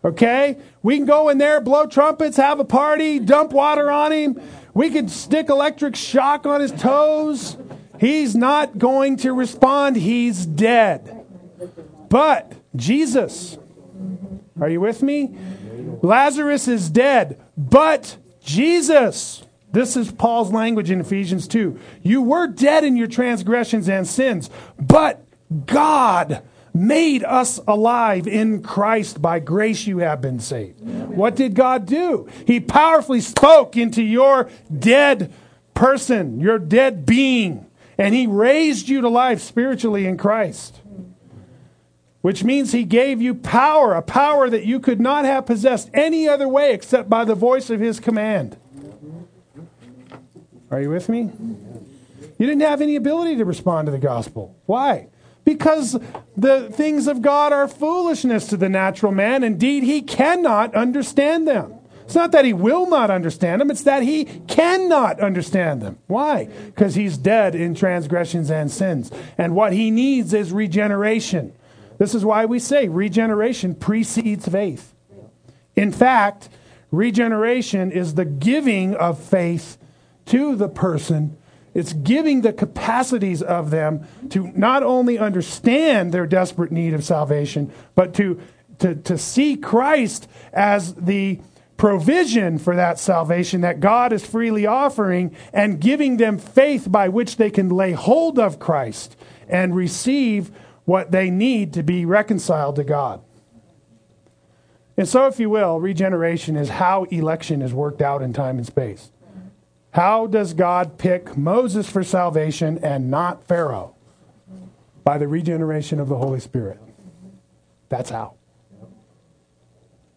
Okay? We can go in there, blow trumpets, have a party, dump water on him. We could stick electric shock on his toes. He's not going to respond. He's dead. But Jesus, are you with me? Lazarus is dead, but Jesus. This is Paul's language in Ephesians 2. You were dead in your transgressions and sins, but God made us alive in Christ. By grace you have been saved. What did God do? He powerfully spoke into your dead person, your dead being, and He raised you to life spiritually in Christ. Which means He gave you power, a power that you could not have possessed any other way except by the voice of His command. Are you with me? You didn't have any ability to respond to the gospel. Why? Because the things of God are foolishness to the natural man. Indeed, he cannot understand them. It's not that he will not understand them, it's that he cannot understand them. Why? Because he's dead in transgressions and sins. And what he needs is regeneration. This is why we say regeneration precedes faith. In fact, regeneration is the giving of faith to the person it's giving the capacities of them to not only understand their desperate need of salvation, but to, to, to see Christ as the provision for that salvation that God is freely offering and giving them faith by which they can lay hold of Christ and receive what they need to be reconciled to God. And so, if you will, regeneration is how election is worked out in time and space. How does God pick Moses for salvation and not Pharaoh? By the regeneration of the Holy Spirit. That's how.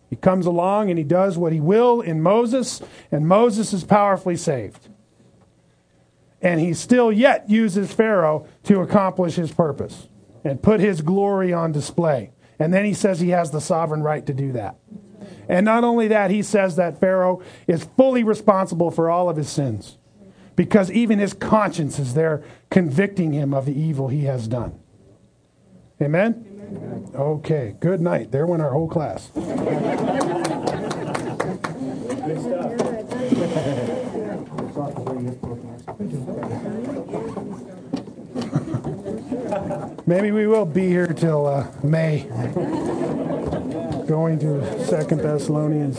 He comes along and he does what he will in Moses, and Moses is powerfully saved. And he still yet uses Pharaoh to accomplish his purpose and put his glory on display. And then he says he has the sovereign right to do that. And not only that, he says that Pharaoh is fully responsible for all of his sins because even his conscience is there convicting him of the evil he has done. Amen? Amen. Okay, good night. There went our whole class. Maybe we will be here till uh, May going to Second Thessalonians.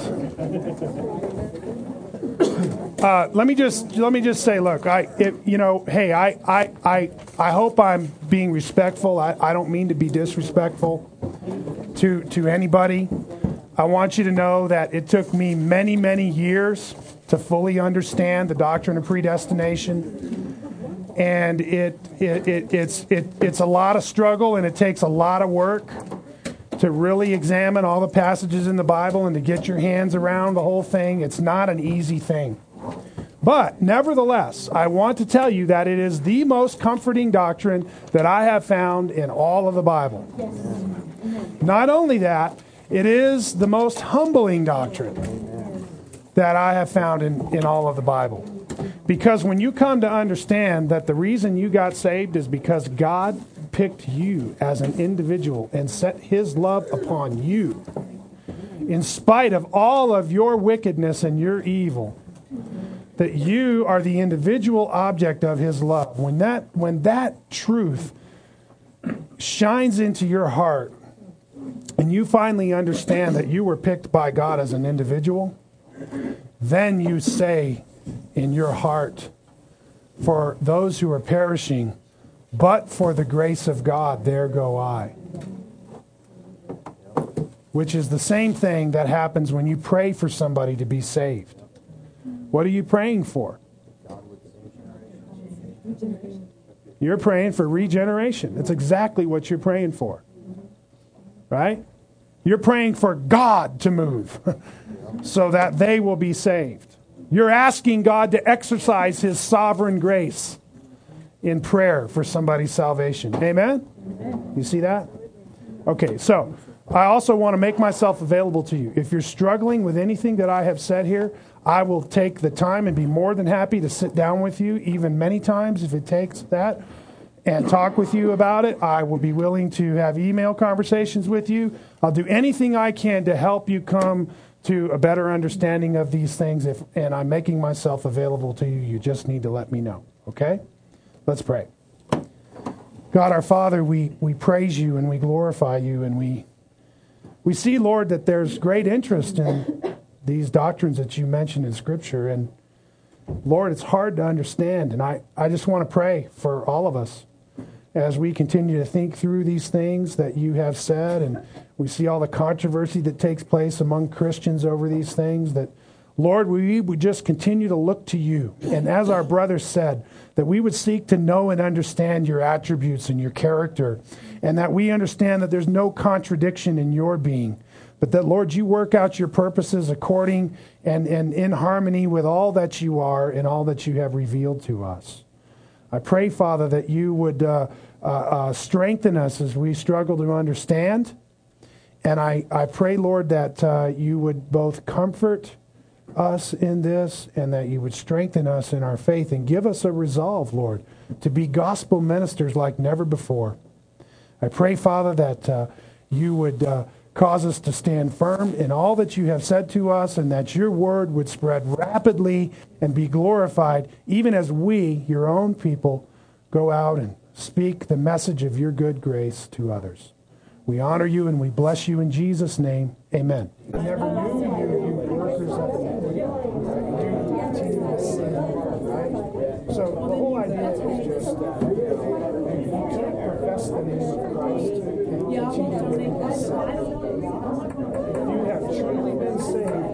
Uh, let me just let me just say, look, I it, you know, hey, I, I I I hope I'm being respectful. I, I don't mean to be disrespectful to to anybody. I want you to know that it took me many many years to fully understand the doctrine of predestination, and it, it, it it's it, it's a lot of struggle and it takes a lot of work to really examine all the passages in the Bible and to get your hands around the whole thing. It's not an easy thing. But nevertheless, I want to tell you that it is the most comforting doctrine that I have found in all of the Bible. Yes. Not only that, it is the most humbling doctrine that I have found in, in all of the Bible. Because when you come to understand that the reason you got saved is because God picked you as an individual and set his love upon you, in spite of all of your wickedness and your evil, that you are the individual object of his love. When that, when that truth shines into your heart, and you finally understand that you were picked by God as an individual, then you say in your heart, For those who are perishing, but for the grace of God, there go I. Which is the same thing that happens when you pray for somebody to be saved. What are you praying for? You're praying for regeneration. That's exactly what you're praying for. Right? You're praying for God to move (laughs) so that they will be saved. You're asking God to exercise His sovereign grace in prayer for somebody's salvation. Amen? Amen? You see that? Okay, so I also want to make myself available to you. If you're struggling with anything that I have said here, I will take the time and be more than happy to sit down with you, even many times if it takes that, and talk with you about it. I will be willing to have email conversations with you. I'll do anything I can to help you come to a better understanding of these things, if, and I'm making myself available to you. You just need to let me know, okay? Let's pray. God our Father, we, we praise you and we glorify you and we we see, Lord, that there's great interest in these doctrines that you mentioned in Scripture. And Lord, it's hard to understand. And I, I just want to pray for all of us as we continue to think through these things that you have said, and we see all the controversy that takes place among Christians over these things, that Lord, we would just continue to look to you. And as our brother said, that we would seek to know and understand your attributes and your character, and that we understand that there's no contradiction in your being, but that, Lord, you work out your purposes according and, and in harmony with all that you are and all that you have revealed to us. I pray, Father, that you would uh, uh, uh, strengthen us as we struggle to understand. And I, I pray, Lord, that uh, you would both comfort us in this and that you would strengthen us in our faith and give us a resolve, Lord, to be gospel ministers like never before. I pray, Father, that uh, you would uh, cause us to stand firm in all that you have said to us and that your word would spread rapidly and be glorified, even as we, your own people, go out and speak the message of your good grace to others. We honor you and we bless you in Jesus' name. Amen. You, you So the whole idea is just that you can't profess the name of Christ and continue to sin.